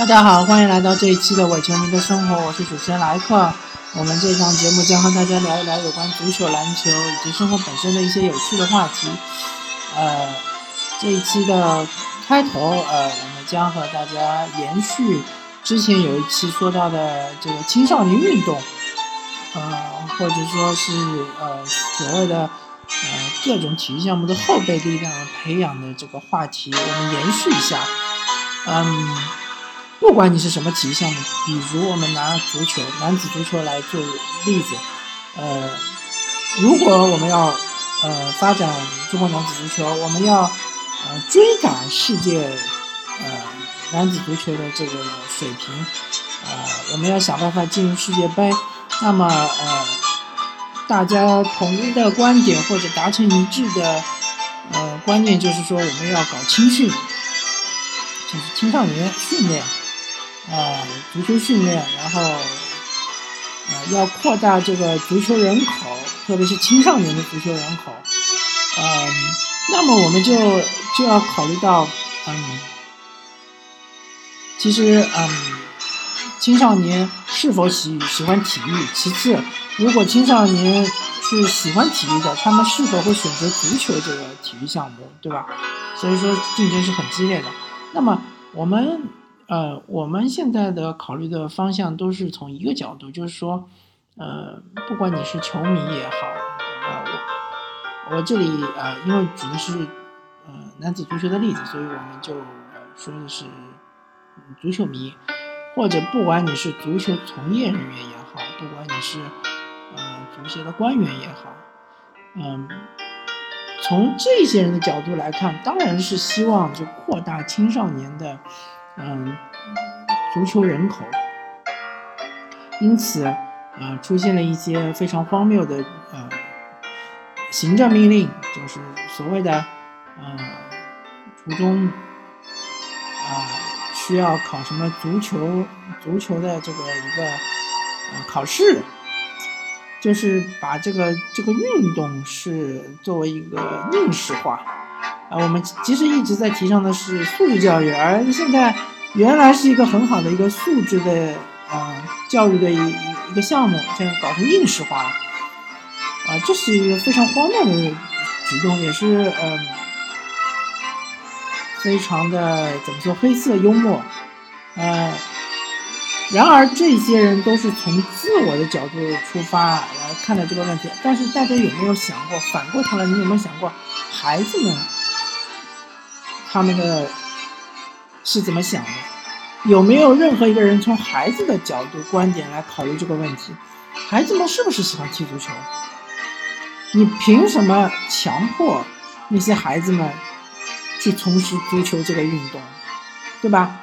大家好，欢迎来到这一期的伪球迷的生活，我是主持人莱克。我们这档节目将和大家聊一聊有关足球、篮球以及生活本身的一些有趣的话题。呃，这一期的开头，呃，我们将和大家延续之前有一期说到的这个青少年运动，呃，或者说是呃所谓的呃各种体育项目的后备力量培养的这个话题，我们延续一下。嗯。不管你是什么体育项目，比如我们拿足球、男子足球来做例子，呃，如果我们要呃发展中国男子足球，我们要呃追赶世界呃男子足球的这个水平，呃，我们要想办法进入世界杯，那么呃大家统一的观点或者达成一致的呃观念就是说，我们要搞青训，就是青少年训练。啊，足球训练，然后，呃，要扩大这个足球人口，特别是青少年的足球人口，嗯，那么我们就就要考虑到，嗯，其实，嗯，青少年是否喜喜欢体育？其次，如果青少年是喜欢体育的，他们是否会选择足球这个体育项目，对吧？所以说竞争是很激烈的。那么我们。呃，我们现在的考虑的方向都是从一个角度，就是说，呃，不管你是球迷也好，啊，我我这里啊，因为举的是呃男子足球的例子，所以我们就呃说的是足球迷，或者不管你是足球从业人员也好，不管你是呃足协的官员也好，嗯，从这些人的角度来看，当然是希望就扩大青少年的。嗯，足球人口，因此，呃，出现了一些非常荒谬的呃行政命令，就是所谓的呃初中啊需要考什么足球足球的这个一个呃考试，就是把这个这个运动是作为一个应试化。啊，我们其实一直在提倡的是素质教育，而现在原来是一个很好的一个素质的啊教育的一一个项目，现在搞成应试化了，啊，这是一个非常荒谬的举动，也是嗯，非常的怎么说黑色幽默，呃，然而这些人都是从自我的角度出发来看待这个问题，但是大家有没有想过，反过头来，你有没有想过孩子们？他们的是怎么想的？有没有任何一个人从孩子的角度、观点来考虑这个问题？孩子们是不是喜欢踢足球？你凭什么强迫那些孩子们去从事足球这个运动？对吧？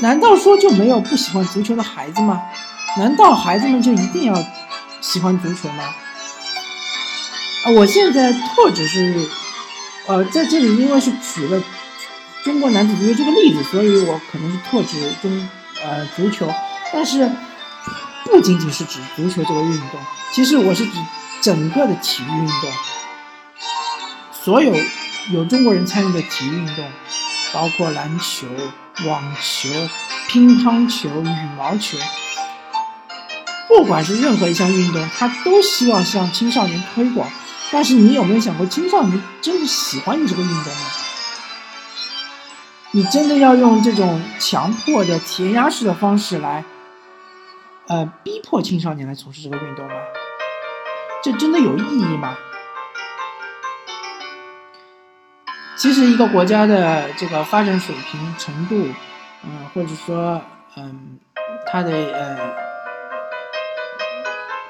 难道说就没有不喜欢足球的孩子吗？难道孩子们就一定要喜欢足球吗？啊，我现在特指是。呃，在这里因为是举了中国男子足球这个例子，所以我可能是特指中呃足球，但是不仅仅是指足球这个运动，其实我是指整个的体育运动，所有有中国人参与的体育运动，包括篮球、网球、乒乓球、羽毛球，不管是任何一项运动，他都希望向青少年推广。但是你有没有想过，青少年真的喜欢你这个运动吗？你真的要用这种强迫的填鸭式的方式来，呃，逼迫青少年来从事这个运动吗？这真的有意义吗？其实，一个国家的这个发展水平程度，嗯，或者说，嗯，它的呃，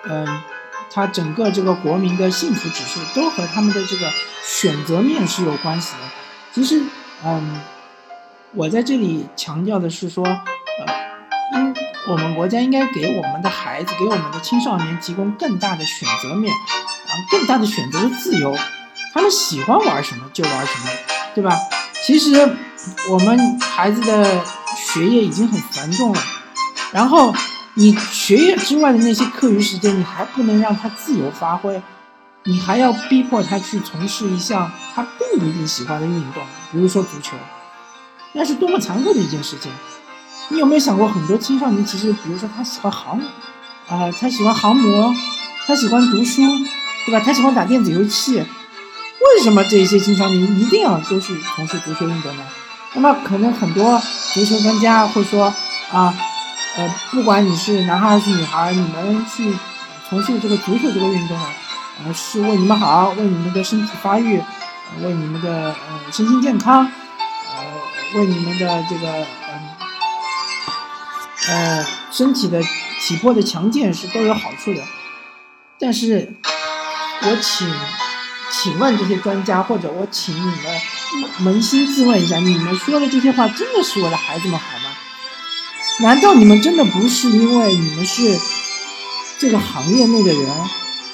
嗯。他整个这个国民的幸福指数都和他们的这个选择面是有关系的。其实，嗯，我在这里强调的是说，呃，应我们国家应该给我们的孩子、给我们的青少年提供更大的选择面，啊，更大的选择的自由。他们喜欢玩什么就玩什么，对吧？其实我们孩子的学业已经很繁重了，然后。你学业之外的那些课余时间，你还不能让他自由发挥，你还要逼迫他去从事一项他并不一定喜欢的运动，比如说足球。那是多么残酷的一件事情。你有没有想过，很多青少年其实，比如说他喜欢航，啊，他喜欢航模，他喜欢读书，对吧？他喜欢打电子游戏，为什么这些青少年一定要都去从事足球运动呢？那么可能很多足球专家会说，啊，呃不管你是男孩还是女孩，你们去从事这个足球这个运动呢，呃，是为你们好，为你们的身体发育，为你们的呃身心健康，呃，为你们的这个嗯。呃，身体的体魄的强健是都有好处的，但是，我请，请问这些专家，或者我请你们扪心自问一下，你们说的这些话真的是为了孩子们好吗？难道你们真的不是因为你们是这个行业内的人？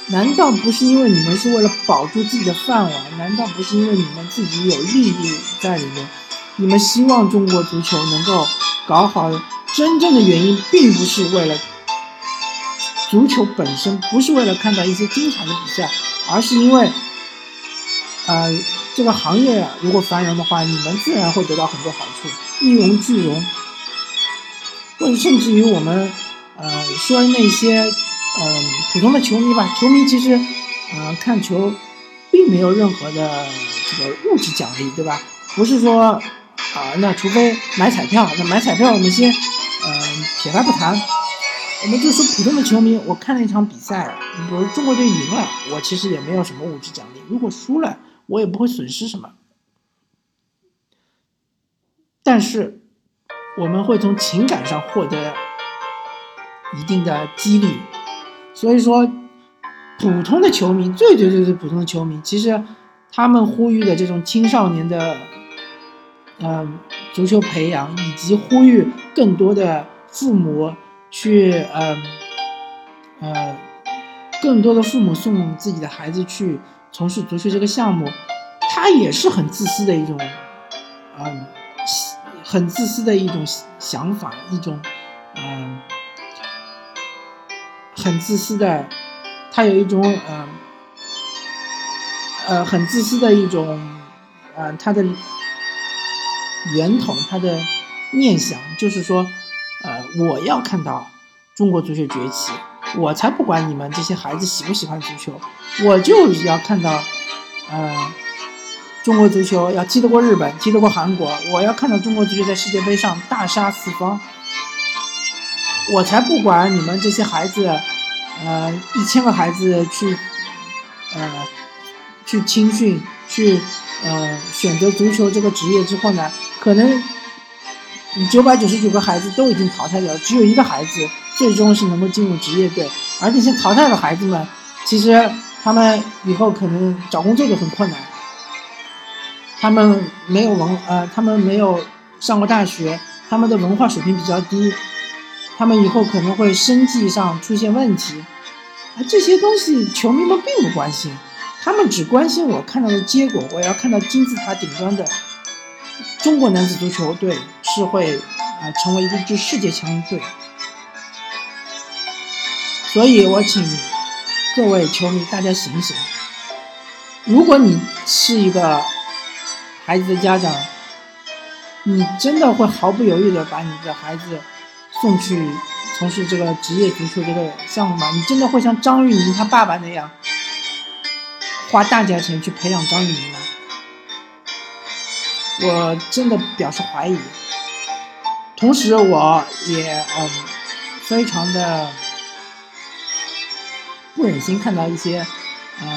难道不是因为你们是为了保住自己的饭碗？难道不是因为你们自己有利益在里面？你们希望中国足球能够搞好？真正的原因并不是为了足球本身，不是为了看到一些精彩的比赛，而是因为，呃，这个行业如果繁荣的话，你们自然会得到很多好处，一荣俱荣。或者甚至于我们，呃，说那些，嗯，普通的球迷吧，球迷其实，呃，看球并没有任何的这个物质奖励，对吧？不是说，啊，那除非买彩票，那买彩票那些。嗯，撇开不谈，我们就说普通的球迷，我看了一场比赛，比如中国队赢了，我其实也没有什么物质奖励；如果输了，我也不会损失什么。但是，我们会从情感上获得一定的激励。所以说，普通的球迷，最最最最普通的球迷，其实他们呼吁的这种青少年的。嗯，足球培养以及呼吁更多的父母去，嗯，呃，更多的父母送自己的孩子去从事足球这个项目，他也是很自私的一种，嗯，很自私的一种想法，一种，嗯，很自私的，他有一种，嗯，呃，很自私的一种，嗯，他的。源头，他的念想就是说，呃，我要看到中国足球崛起，我才不管你们这些孩子喜不喜欢足球，我就要看到，呃，中国足球要踢得过日本，踢得过韩国，我要看到中国足球在世界杯上大杀四方，我才不管你们这些孩子，呃，一千个孩子去，呃，去青训，去，呃，选择足球这个职业之后呢？可能你九百九十九个孩子都已经淘汰掉了，只有一个孩子最终是能够进入职业队。而这些淘汰的孩子们，其实他们以后可能找工作都很困难。他们没有文呃，他们没有上过大学，他们的文化水平比较低，他们以后可能会生计上出现问题。而这些东西球迷们并不关心，他们只关心我看到的结果，我要看到金字塔顶端的。中国男子足球队是会啊成为一支世界强队，所以我请各位球迷大家醒醒。如果你是一个孩子的家长，你真的会毫不犹豫的把你的孩子送去从事这个职业足球这个项目吗？你真的会像张玉宁他爸爸那样花大价钱去培养张玉宁吗？我真的表示怀疑，同时我也嗯非常的不忍心看到一些嗯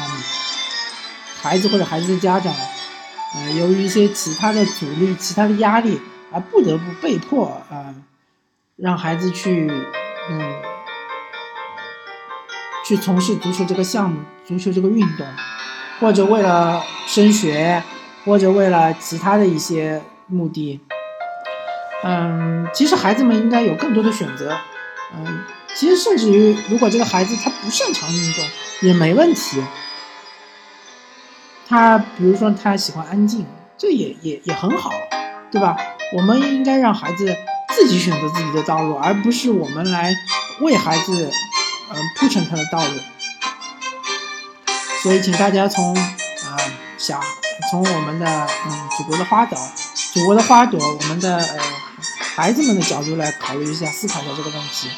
孩子或者孩子的家长，呃由于一些其他的阻力、其他的压力而不得不被迫啊让孩子去嗯去从事足球这个项目、足球这个运动，或者为了升学。或者为了其他的一些目的，嗯，其实孩子们应该有更多的选择，嗯，其实甚至于如果这个孩子他不擅长运动也没问题，他比如说他喜欢安静，这也也也很好，对吧？我们应该让孩子自己选择自己的道路，而不是我们来为孩子嗯铺成他的道路。所以，请大家从啊小。从我们的嗯祖国的花朵祖国的花朵，我们的呃孩子们的角度来考虑一下，思考一下这个问题。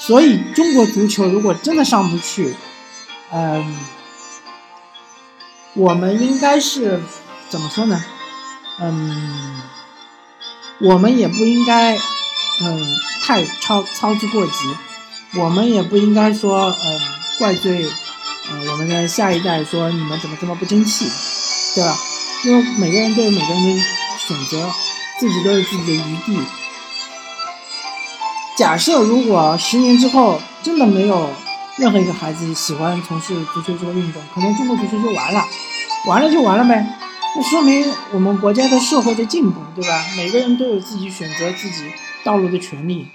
所以，中国足球如果真的上不去，嗯，我们应该是怎么说呢？嗯，我们也不应该嗯太操操之过急，我们也不应该说嗯怪罪呃我们的下一代说你们怎么这么不争气，对吧？因为每个人都有每个人的选择，自己都有自己的余地。假设如果十年之后真的没有任何一个孩子喜欢从事足球这个运动，可能中国足球就完了，完了就完了呗。那说明我们国家的社会在进步，对吧？每个人都有自己选择自己道路的权利。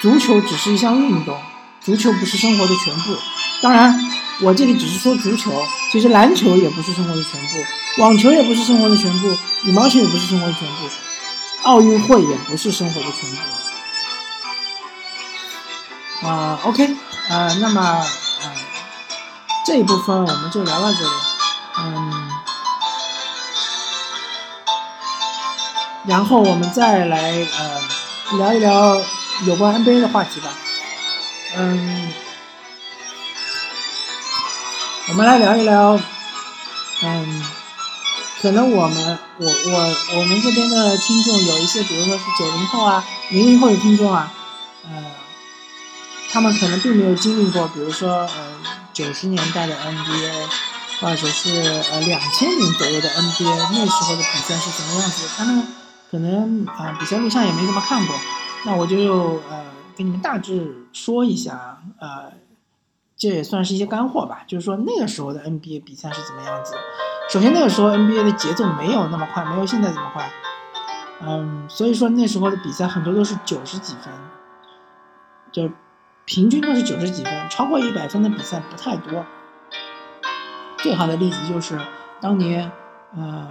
足球只是一项运动，足球不是生活的全部。当然，我这里只是说足球，其实篮球也不是生活的全部，网球也不是生活的全部，羽毛球也不是生活的全部。奥运会也不是生活的全部啊。OK，呃，那么呃这一部分我们就聊到这里，嗯，然后我们再来呃聊一聊有关 NBA 的话题吧，嗯，我们来聊一聊，嗯。可能我们我我我们这边的听众有一些，比如说是九零后啊、零零后的听众啊，呃，他们可能并没有经历过，比如说呃九十年代的 NBA，或者是呃两千年左右的 NBA，那时候的比赛是什么样子，他们可能啊比赛录像也没怎么看过，那我就呃给你们大致说一下，呃，这也算是一些干货吧，就是说那个时候的 NBA 比赛是怎么样子。首先那个时候 NBA 的节奏没有那么快，没有现在这么快，嗯，所以说那时候的比赛很多都是九十几分，就平均都是九十几分，超过一百分的比赛不太多。最好的例子就是当年，呃，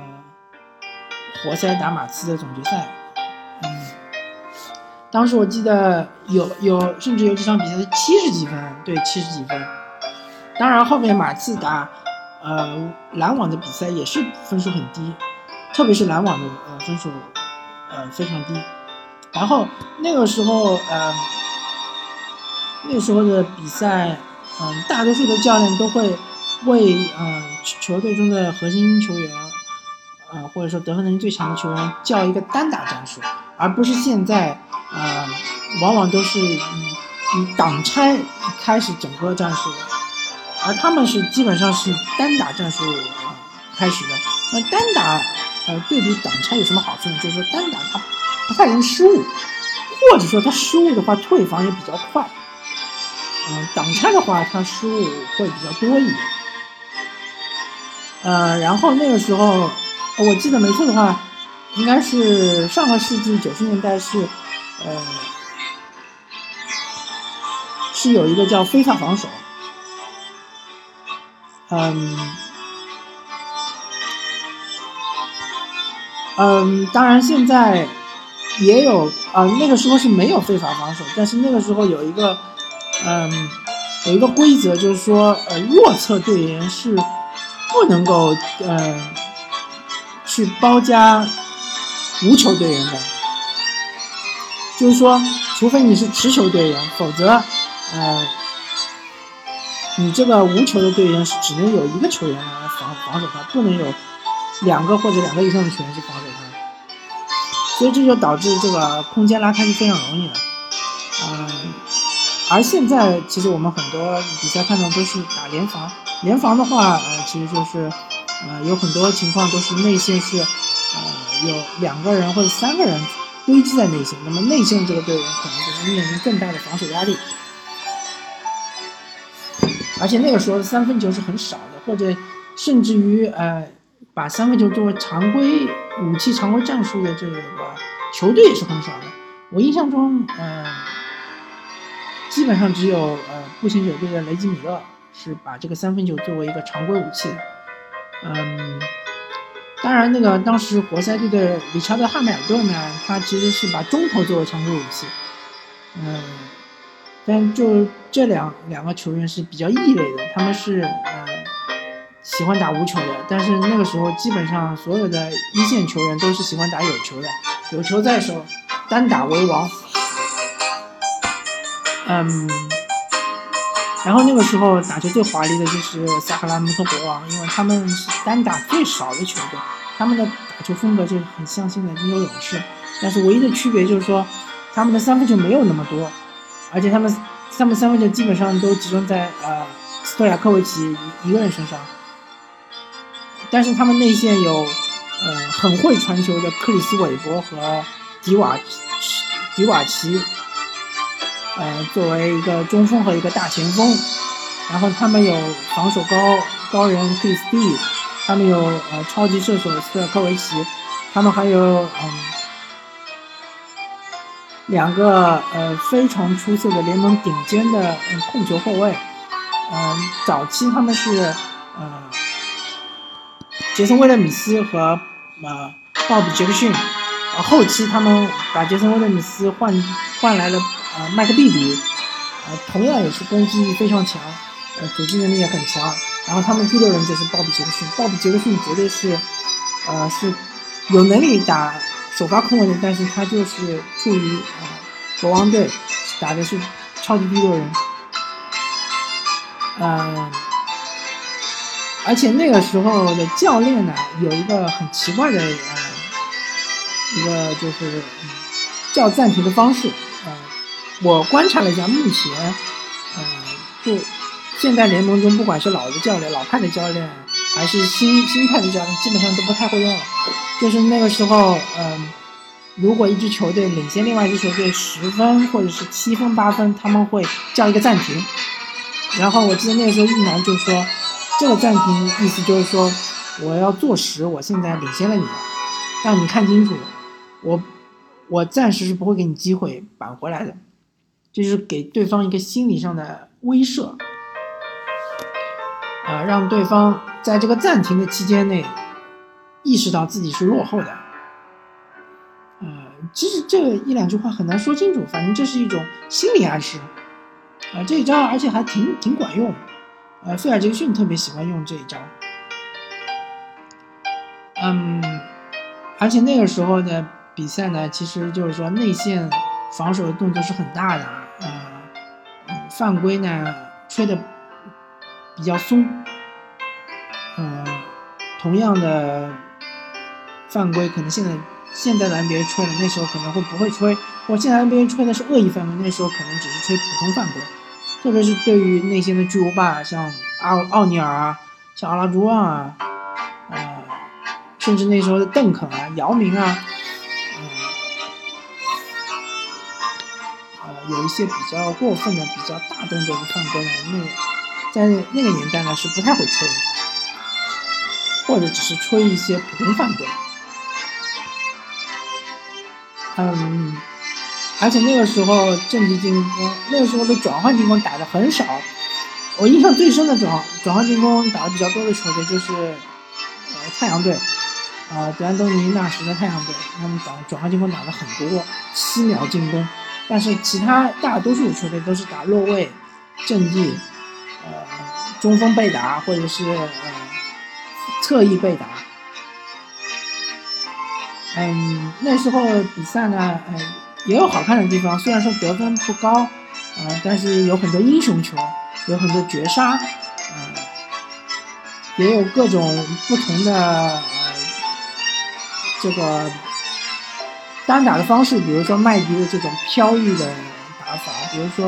活塞打马刺的总决赛，嗯，当时我记得有有甚至有几场比赛是七十几分，对，七十几分。当然后面马刺打。呃，篮网的比赛也是分数很低，特别是篮网的呃分数呃非常低。然后那个时候呃那时候的比赛，嗯，大多数的教练都会为嗯球队中的核心球员，呃或者说得分能力最强的球员叫一个单打战术，而不是现在呃往往都是以以挡拆开始整个战术的。而他们是基本上是单打战术开始的。那单打呃对比挡拆有什么好处呢？就是说单打它不太容易失误，或者说他失误的话退防也比较快。嗯，挡拆的话它失误会比较多一点。呃，然后那个时候我记得没错的话，应该是上个世纪九十年代是呃是有一个叫非法防守。嗯，嗯，当然现在也有啊，那个时候是没有非法防守，但是那个时候有一个，嗯，有一个规则，就是说，呃，弱侧队员是不能够，呃，去包夹无球队员的，就是说，除非你是持球队员，否则，呃。你这个无球的队员是只能有一个球员来防防守他，不能有两个或者两个以上的球员去防守他，所以这就导致这个空间拉开是非常容易的。而现在其实我们很多比赛看到都是打联防，联防的话，呃，其实就是呃有很多情况都是内线是呃有两个人或者三个人堆积在内线，那么内线这个队员可能就是面临更大的防守压力。而且那个时候三分球是很少的，或者甚至于呃，把三分球作为常规武器、常规战术的这个球队也是很少的。我印象中，呃，基本上只有呃步行者队的雷吉米勒是把这个三分球作为一个常规武器。嗯，当然，那个当时活塞队的理查德·汉密尔顿呢，他其实是把中投作为常规武器。嗯。但就这两两个球员是比较异类的，他们是呃喜欢打无球的，但是那个时候基本上所有的一线球员都是喜欢打有球的，有球在手，单打为王。嗯，然后那个时候打球最华丽的就是萨克拉门托国王，因为他们是单打最少的球队，他们的打球风格就很像现在金州勇士，但是唯一的区别就是说，他们的三分球没有那么多，而且他们他们三分球基本上都集中在呃斯托亚科维奇一一个人身上，但是他们内线有呃很会传球的克里斯韦伯和迪瓦迪瓦奇。呃，作为一个中锋和一个大前锋，然后他们有防守高高人克里斯蒂，他们有呃超级射手斯特科维奇，他们还有嗯两个呃非常出色的联盟顶尖的嗯控球后卫，嗯早期他们是呃杰森威廉米斯和呃鲍比杰克逊，呃后期他们把杰森威廉米斯换换来了。呃，麦克蒂比，呃，同样也是攻击力非常强，呃，组织能力也很强。然后他们第六人就是鲍比杰克逊，鲍比杰克逊绝对是，呃，是有能力打首发控卫的，但是他就是处于啊国王队打的是超级第六人，嗯，而且那个时候的教练呢，有一个很奇怪的呃，一个就是叫暂停的方式。我观察了一下，目前，呃，就现在联盟中，不管是老的教练、老派的教练，还是新新派的教练，基本上都不太会用了。就是那个时候，嗯，如果一支球队领先另外一支球队十分或者是七分八分，他们会叫一个暂停。然后我记得那个时候一男就说，这个暂停意思就是说，我要坐实我现在领先了你，让你看清楚，我我暂时是不会给你机会扳回来的。就是给对方一个心理上的威慑，啊，让对方在这个暂停的期间内意识到自己是落后的。呃，其实这一两句话很难说清楚，反正这是一种心理暗示。啊，这一招而且还挺挺管用。呃，费尔杰克逊特别喜欢用这一招。嗯，而且那个时候的比赛呢，其实就是说内线防守的动作是很大的。犯规呢吹的比较松，呃，同样的犯规可能现在现在的 NBA 吹了，那时候可能会不会吹，或现在 NBA 吹的是恶意犯规，那时候可能只是吹普通犯规，特别是对于内线的巨无霸，像奥奥尼尔啊，像阿拉朱旺啊，呃，甚至那时候的邓肯啊、姚明啊。有一些比较过分的、比较大动作的犯规呢，那在那个年代呢是不太会吹的，或者只是吹一些普通犯规。嗯，而且那个时候阵地进攻，那个时候的转换进攻打的很少。我印象最深的转转换进攻打的比较多的球队就是呃太阳队，呃德安东尼那时的太阳队，他们打转换进攻打的很多，七秒进攻。但是其他大多数的球队都是打落位、阵地，呃，中锋被打或者是呃侧翼被打。嗯，那时候比赛呢，呃，也有好看的地方，虽然说得分不高，呃，但是有很多英雄球，有很多绝杀，呃，也有各种不同的这个。单打的方式，比如说麦迪的这种飘逸的打法，比如说，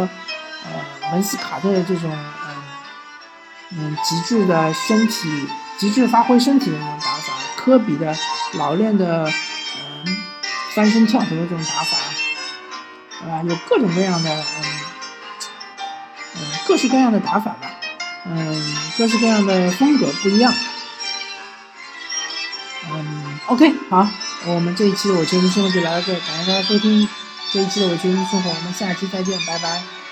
呃，文斯卡特的这种，嗯嗯，极致的身体、极致发挥身体的那种打法，科比的老练的，嗯，翻身跳投的这种打法，啊，有各种各样的，嗯嗯，各式各样的打法吧，嗯，各式各样的风格不一样，嗯，OK，好。我们这一期的我球迷生活就聊到这，感谢大家收听这一期的我球迷生活，我们下期再见，拜拜。